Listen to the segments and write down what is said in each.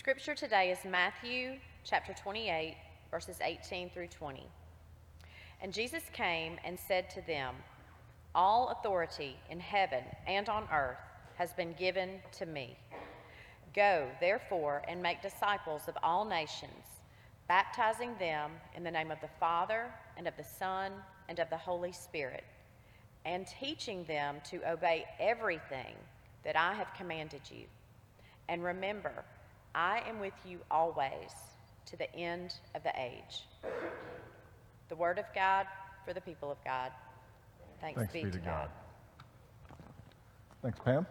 Scripture today is Matthew chapter 28, verses 18 through 20. And Jesus came and said to them, All authority in heaven and on earth has been given to me. Go, therefore, and make disciples of all nations, baptizing them in the name of the Father, and of the Son, and of the Holy Spirit, and teaching them to obey everything that I have commanded you. And remember, I am with you always to the end of the age. The word of God for the people of God. Thanks, Thanks be, to God. Thanks, Pam.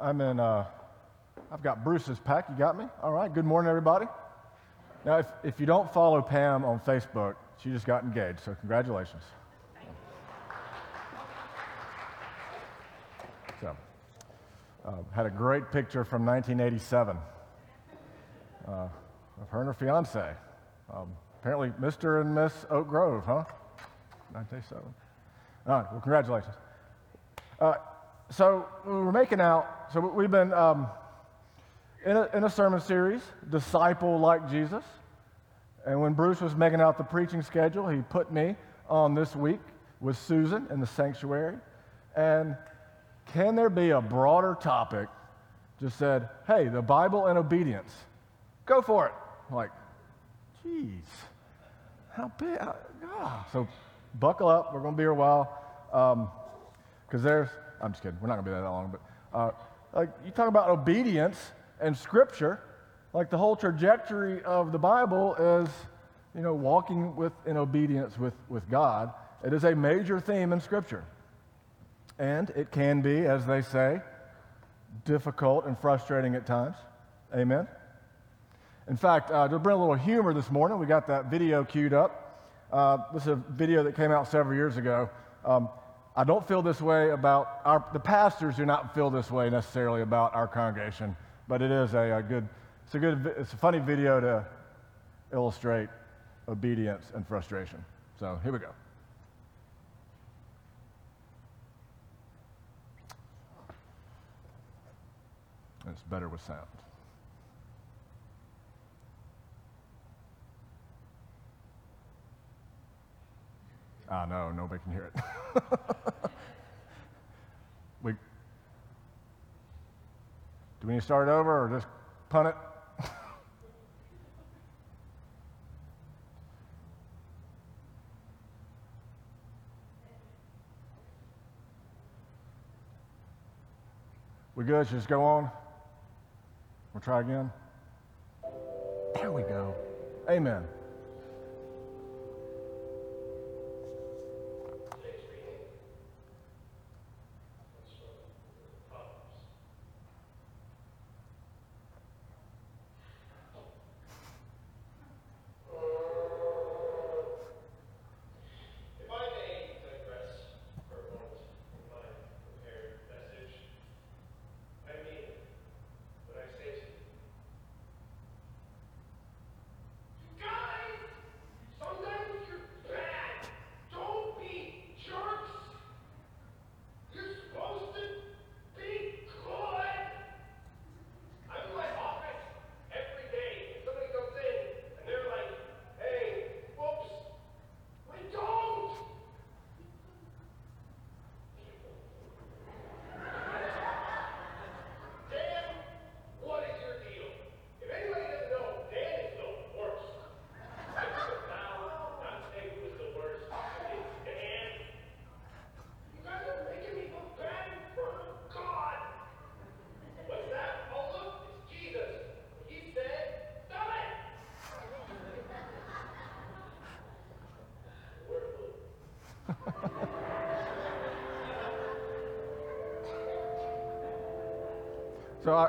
I'm in, uh, I've got Bruce's pack. You got me? All right. Good morning, everybody. Now, if, if you don't follow Pam on Facebook, she just got engaged, so congratulations. Uh, had a great picture from 1987 uh, of her and her fiance. Um, apparently, Mr. and Miss Oak Grove, huh? 1987. All right, well, congratulations. Uh, so we were making out, so we've been um, in, a, in a sermon series, Disciple Like Jesus. And when Bruce was making out the preaching schedule, he put me on this week with Susan in the sanctuary. And can there be a broader topic? Just said, hey, the Bible and obedience. Go for it. I'm like, geez, how big? Ah. So buckle up. We're going to be here a while. Because um, there's, I'm just kidding. We're not going to be that long. But uh, like you talk about obedience and Scripture, like the whole trajectory of the Bible is, you know, walking with in obedience with, with God. It is a major theme in Scripture. And it can be, as they say, difficult and frustrating at times. Amen. In fact, uh, to bring a little humor this morning, we got that video queued up. Uh, this is a video that came out several years ago. Um, I don't feel this way about our, the pastors do not feel this way necessarily about our congregation, but it is a, a good, it's a good, it's a funny video to illustrate obedience and frustration. So here we go. It's better with sound. Ah, no, nobody can hear it. we, do we need to start over or just punt it? we good? Just go on? We'll try again. There we go. Amen. So I,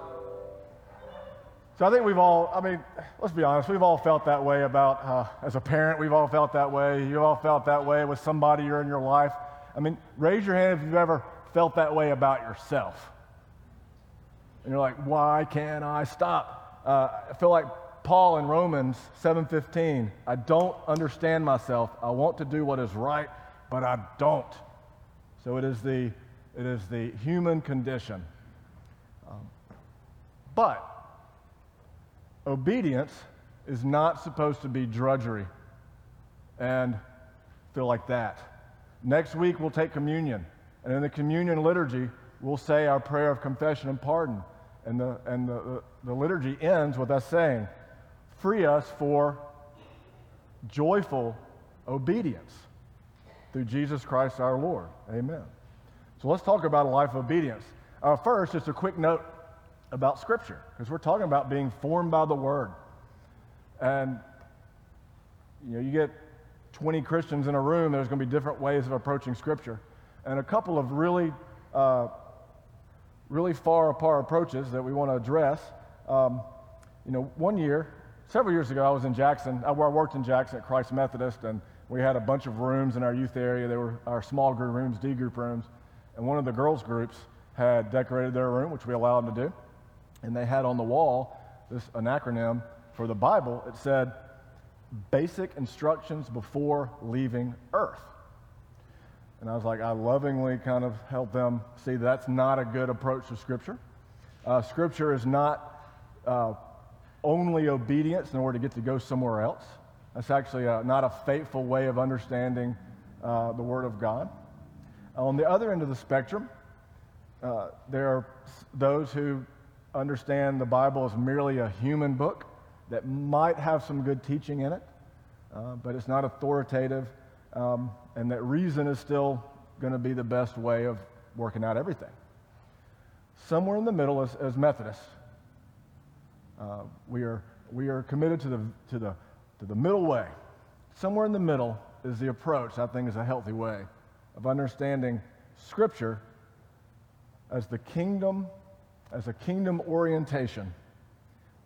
so I think we've all, I mean, let's be honest, we've all felt that way about, uh, as a parent, we've all felt that way. You've all felt that way with somebody you're in your life. I mean, raise your hand if you've ever felt that way about yourself. And you're like, why can't I stop? Uh, I feel like Paul in Romans 7:15. I don't understand myself. I want to do what is right, but I don't. So it is the, it is the human condition. But obedience is not supposed to be drudgery and feel like that. Next week, we'll take communion. And in the communion liturgy, we'll say our prayer of confession and pardon. And the, and the, the liturgy ends with us saying, Free us for joyful obedience through Jesus Christ our Lord. Amen. So let's talk about a life of obedience. Uh, first, just a quick note about Scripture, because we're talking about being formed by the Word. And you know, you get 20 Christians in a room, there's going to be different ways of approaching Scripture. And a couple of really, uh, really far apart approaches that we want to address. Um, you know, one year, several years ago, I was in Jackson. I worked in Jackson at Christ Methodist, and we had a bunch of rooms in our youth area. They were our small group rooms, D group rooms. And one of the girls' groups had decorated their room, which we allowed them to do. And they had on the wall this an acronym for the Bible. It said, Basic Instructions Before Leaving Earth. And I was like, I lovingly kind of helped them see that's not a good approach to Scripture. Uh, scripture is not uh, only obedience in order to get to go somewhere else. That's actually a, not a faithful way of understanding uh, the Word of God. On the other end of the spectrum, uh, there are those who understand the Bible as merely a human book that might have some good teaching in it, uh, but it's not authoritative, um, and that reason is still going to be the best way of working out everything. Somewhere in the middle, as, as Methodists, uh, we, are, we are committed to the, to, the, to the middle way. Somewhere in the middle is the approach I think is a healthy way of understanding Scripture as the kingdom, as a kingdom orientation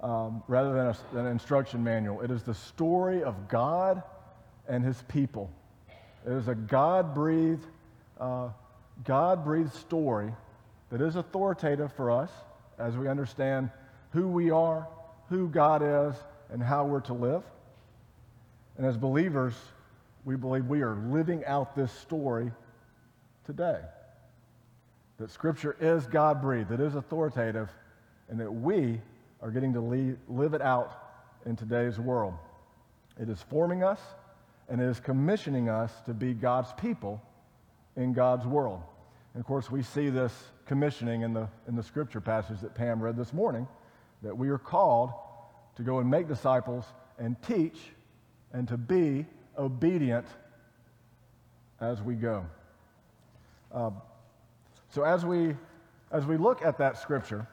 um, rather than, a, an instruction manual. It is the story of God and his people. It is a God breathed, uh, God breathed story that is authoritative for us as we understand who we are, who God is, and how we're to live. And as believers, we believe we are living out this story today. That Scripture is God breathed, that is authoritative, and that we are getting to leave, live it out in today's world. It is forming us, and it is commissioning us to be God's people in God's world. And of course, we see this commissioning in the, in the scripture passage that Pam read this morning that we are called to go and make disciples and teach and to be obedient as we go. Uh, so as we as we look at that scripture,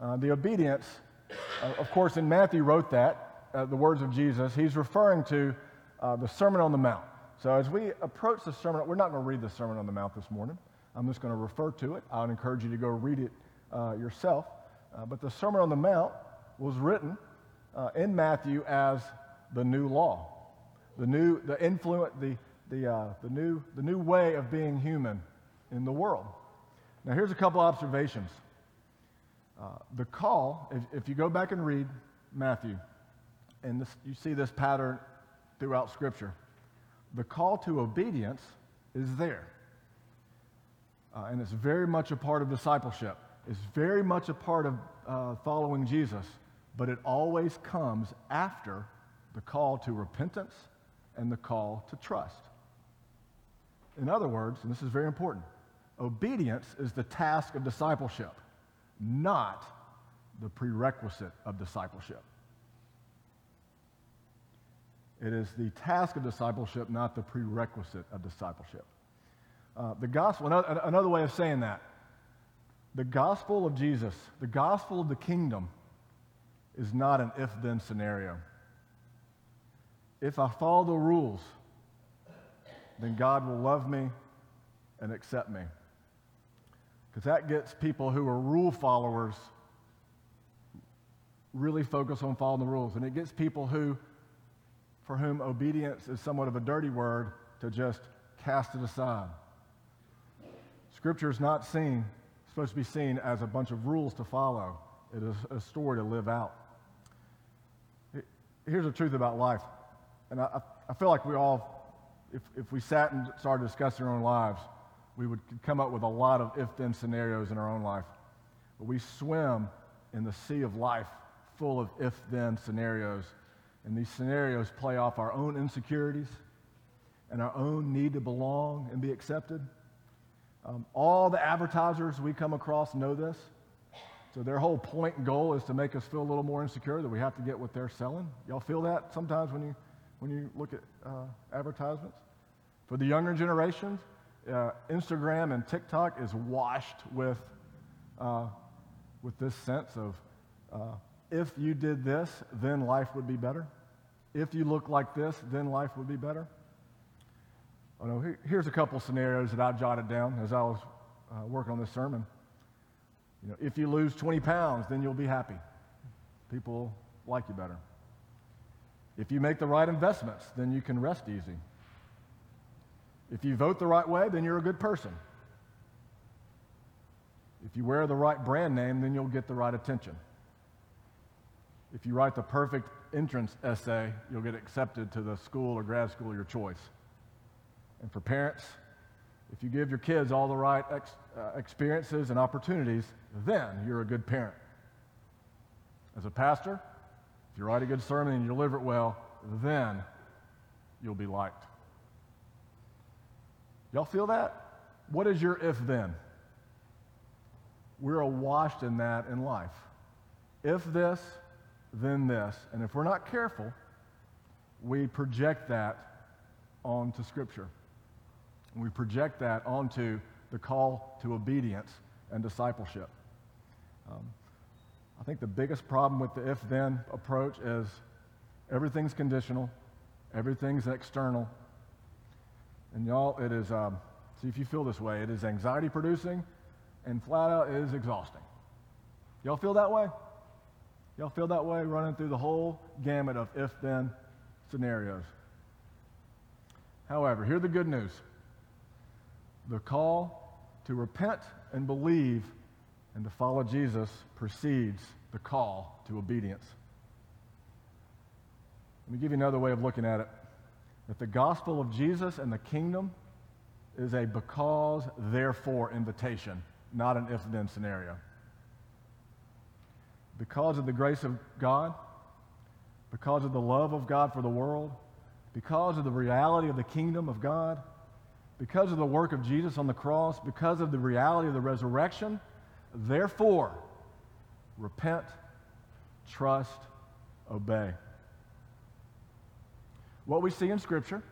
uh, the obedience, uh, of course, in Matthew wrote that uh, the words of Jesus. He's referring to uh, the Sermon on the Mount. So as we approach the sermon, we're not going to read the Sermon on the Mount this morning. I'm just going to refer to it. I would encourage you to go read it uh, yourself. but the Sermon on the Mount was written in Matthew as the new law, the new, the influence, the the, uh, the, new, the new way of being human in the world. Now, here's a couple observations. Uh, the call, if, if, you go back and read Matthew, and this, you see this pattern throughout Scripture, the call to obedience is there. Uh, and it's very much a part of discipleship. It's very much a part of uh, following Jesus, but it always comes after the call to repentance and the call to trust. In other words, and this is very important, obedience is the task of discipleship, not the prerequisite of discipleship. It is the task of discipleship, not the prerequisite of discipleship. Uh, the gospel, another, another way of saying that, the gospel of Jesus, the gospel of the kingdom, is not an if then scenario. If I follow the rules, then God will love me and accept me. Because that gets people who are rule followers really focus on following the rules. And it gets people who, for whom obedience is somewhat of a dirty word, to just cast it aside. Scripture is not seen, supposed to be seen as a bunch of rules to follow. It is a story to live out. Here's the truth about life. And I, I feel like we all if, if we sat and started discussing our own lives, we would come up with a lot of if then scenarios in our own life. But we swim in the sea of life full of if then scenarios. And these scenarios play off our own insecurities and our own need to belong and be accepted. Um, all the advertisers we come across know this. So their whole point and goal is to make us feel a little more insecure that we have to get what they're selling. Y'all feel that sometimes when you, when you look at uh, advertisements? For the younger generations, uh, Instagram and TikTok is washed with, uh, with this sense of uh, if you did this, then life would be better. If you look like this, then life would be better. Oh, no, here, here's a couple scenarios that I jotted down as I was uh, working on this sermon. You know, if you lose 20 pounds, then you'll be happy. People like you better. If you make the right investments, then you can rest easy. If you vote the right way, then you're a good person. If you wear the right brand name, then you'll get the right attention. If you write the perfect entrance essay, you'll get accepted to the school or grad school of your choice. And for parents, if you give your kids all the right ex- uh, experiences and opportunities, then you're a good parent. As a pastor, if you write a good sermon and you deliver it well, then you'll be liked. Y'all feel that? What is your if then? We're awash in that in life. If this, then this. And if we're not careful, we project that onto Scripture. We project that onto the call to obedience and discipleship. Um, I think the biggest problem with the if then approach is everything's conditional, everything's external. And y'all, it is, um, see if you feel this way, it is anxiety producing and flat out is exhausting. Y'all feel that way? Y'all feel that way running through the whole gamut of if then scenarios? However, here's the good news the call to repent and believe and to follow Jesus precedes the call to obedience. Let me give you another way of looking at it that the gospel of Jesus and the kingdom is a because, therefore invitation, not an if then scenario. Because of the grace of God, because of the love of God for the world, because of the reality of the kingdom of God, because of the work of Jesus on the cross, because of the reality of the resurrection, therefore, repent, trust, obey. What we see in Scripture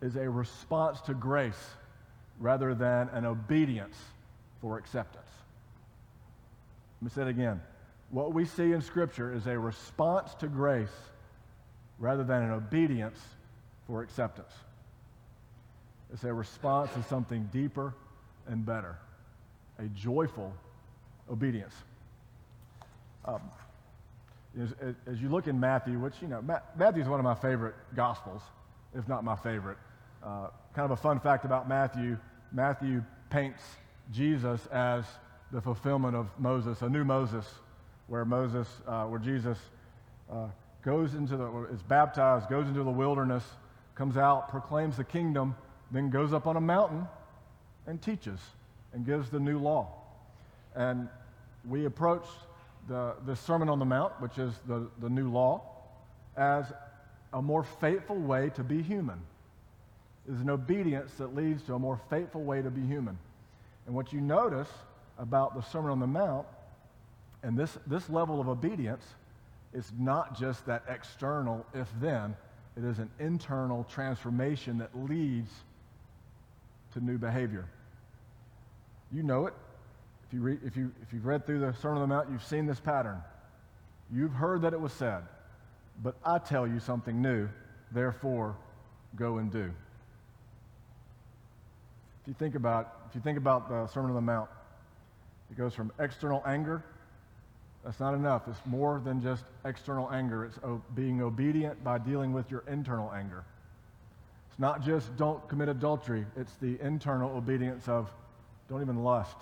is a response to grace rather than an obedience for acceptance. Let me say it again. What we see in Scripture is a response to grace rather than an obedience for acceptance. It's a response to something deeper and better, a joyful obedience. Um, as, as, you look in Matthew, which, you know, Matthew is one of my favorite gospels, if not my favorite. Uh, kind of a fun fact about Matthew Matthew paints Jesus as the fulfillment of Moses, a new Moses, where Moses, uh, where Jesus uh, goes into the, is baptized, goes into the wilderness, comes out, proclaims the kingdom, then goes up on a mountain and teaches and gives the new law. And we approach the, the Sermon on the Mount, which is the, the new law, as a more faithful way to be human. It is an obedience that leads to a more faithful way to be human. And what you notice about the Sermon on the Mount and this, this level of obedience is not just that external if then, it is an internal transformation that leads to new behavior. You know it. If, you read, if, you, if you've read through the Sermon on the Mount, you've seen this pattern. You've heard that it was said, but I tell you something new, therefore go and do. If you think about, if you think about the Sermon on the Mount, it goes from external anger. That's not enough. It's more than just external anger. It's being obedient by dealing with your internal anger. It's not just don't commit adultery, it's the internal obedience of don't even lust.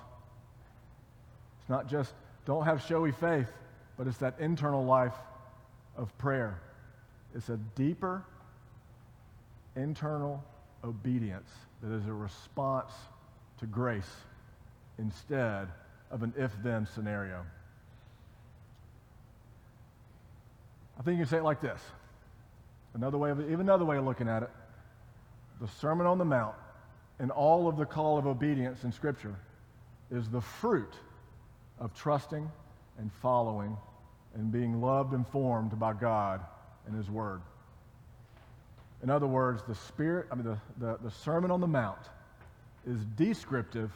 It's not just don't have showy faith, but it's that internal life of prayer. It's a deeper internal obedience that is a response to grace instead of an if then scenario. I think you can say it like this. Another way of, even another way of looking at it, the Sermon on the Mount and all of the call of obedience in Scripture is the fruit of trusting and following and being loved and formed by God and His Word. In other words, the Spirit, I mean, the, the, the Sermon on the Mount is descriptive,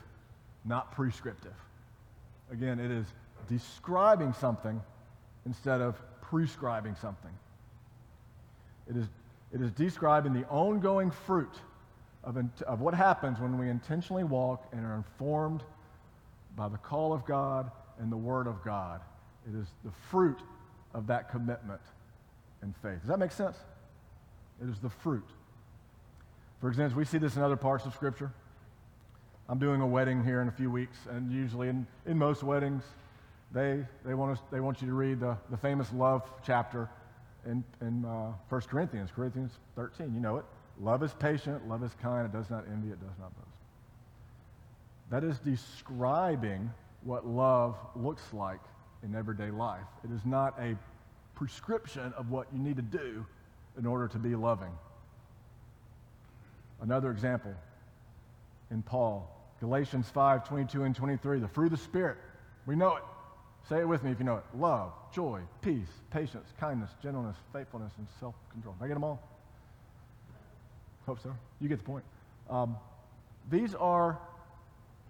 not prescriptive. Again, it is describing something instead of prescribing something. It is, it is describing the ongoing fruit of, of what happens when we intentionally walk and are informed by the call of God and the Word of God. It is the fruit of that commitment and faith. Does that make sense? It is the fruit. For example, we see this in other parts of Scripture. I'm doing a wedding here in a few weeks, and usually in, in most weddings, they, they, want us, they want you to read the, the famous love chapter in, in uh, 1 Corinthians, Corinthians 13. You know it. Love is patient, love is kind, it does not envy, it does not boast. That is describing what love looks like in everyday life. It is not a prescription of what you need to do in order to be loving. Another example in Paul, Galatians 5 22 and 23, the fruit of the Spirit. We know it. Say it with me if you know it. Love, joy, peace, patience, kindness, gentleness, faithfulness, and self control. Did I get them all? Hope so. You get the point. Um, these are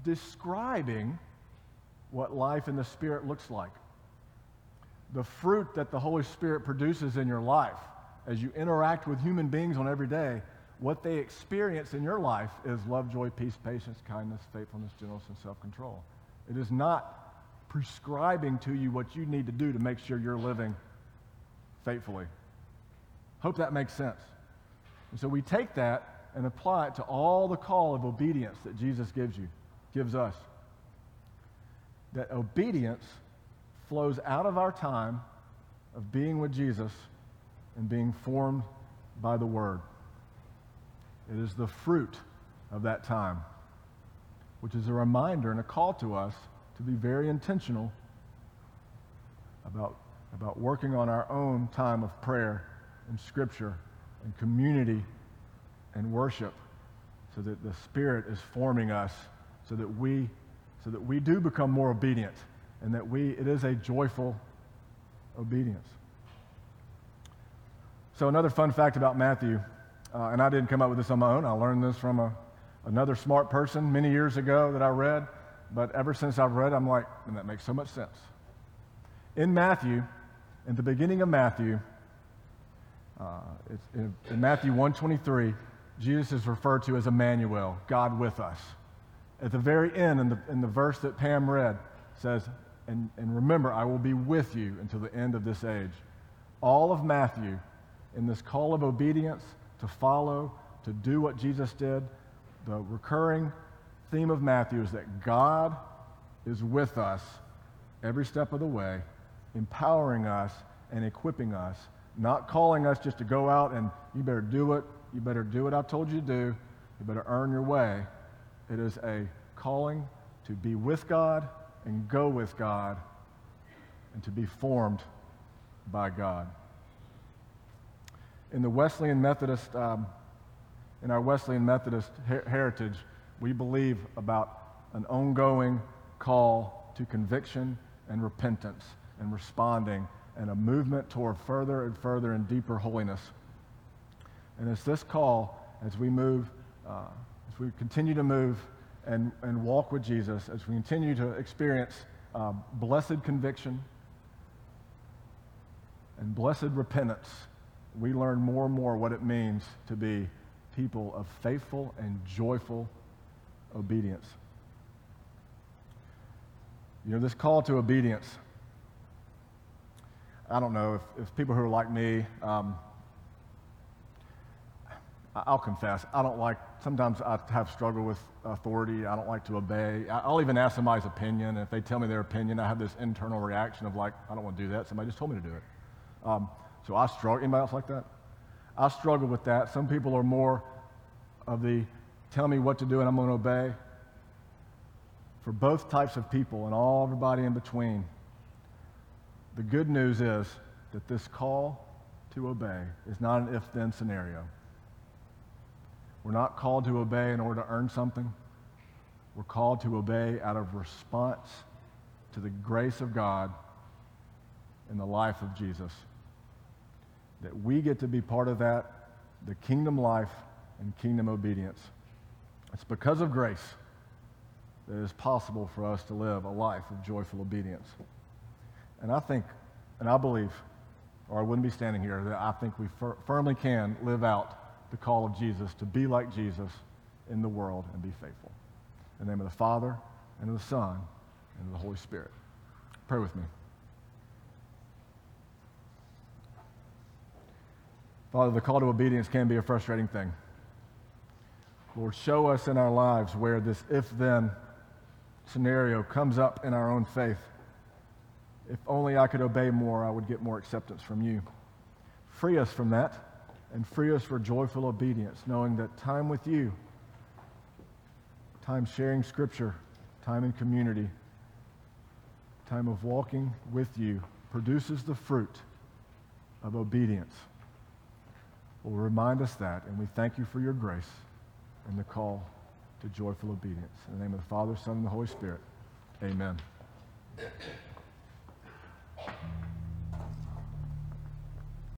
describing what life in the Spirit looks like. The fruit that the Holy Spirit produces in your life as you interact with human beings on every day, what they experience in your life is love, joy, peace, patience, kindness, faithfulness, gentleness, and self control. It is not prescribing to you what you need to do to make sure you're living faithfully. Hope that makes sense. And so we take that and apply it to all the call of obedience that Jesus gives you, gives us. That obedience flows out of our time of being with Jesus and being formed by the Word. It is the fruit of that time, which is a reminder and a call to us to be very intentional about, about working on our own time of prayer and scripture and community and worship so that the Spirit is forming us so that we, so that we do become more obedient and that we, it is a joyful obedience. So, another fun fact about Matthew, uh, and I didn't come up with this on my own, I learned this from a, another smart person many years ago that I read but ever since I've read, I'm like, and that makes so much sense. In Matthew, in the beginning of Matthew, uh, in, in Matthew 123, Jesus is referred to as Emmanuel, God with us. At the very end, in the, in the verse that Pam read, says, and, and remember, I will be with you until the end of this age. All of Matthew, in this call of obedience to follow, to do what Jesus did, the recurring theme of Matthew is that God is with us every step of the way, empowering us and equipping us, not calling us just to go out and you better do it, you better do what I told you to do, you better earn your way. It is a calling to be with God and go with God and to be formed by God. In the Wesleyan Methodist, um, in our Wesleyan Methodist her- heritage, we believe about an ongoing call to conviction and repentance and responding and a movement toward further and further and deeper holiness. And it's this call as we move, uh, we continue to move and, and walk with Jesus, as we continue to experience uh, blessed conviction and blessed repentance, we learn more and more what it means to be people of faithful and joyful obedience. You know, this call to obedience, I don't know if, if people who are like me, um, I'll confess, I don't like, sometimes I have struggle with authority. I don't like to obey. I'll even ask somebody's opinion. And if they tell me their opinion, I have this internal reaction of like, I don't want to do that. Somebody just told me to do it. Um, so I struggle. Anybody else like that? I struggle with that. Some people are more of the tell me what to do and I'm going to obey. For both types of people and all everybody in between, the good news is that this call to obey is not an if then scenario. We're not called to obey in order to earn something. We're called to obey out of response to the grace of God in the life of Jesus. That we get to be part of that, the kingdom life and kingdom obedience. It's because of grace that it is possible for us to live a life of joyful obedience. And I think, and I believe, or I wouldn't be standing here, that I think we fir- firmly can live out the call of Jesus to be like Jesus in the world and be faithful. In the name of the Father, and of the Son, and of the Holy Spirit. Pray with me. Father, the call to obedience can be a frustrating thing. Lord, show us in our lives where this if then scenario comes up in our own faith. If only I could obey more, I would get more acceptance from you. Free us from that and free us for joyful obedience, knowing that time with you, time sharing scripture, time in community, time of walking with you produces the fruit of obedience. Will remind us that, and we thank you for your grace and the call to joyful obedience. In the name of the Father, Son, and the Holy Spirit, amen.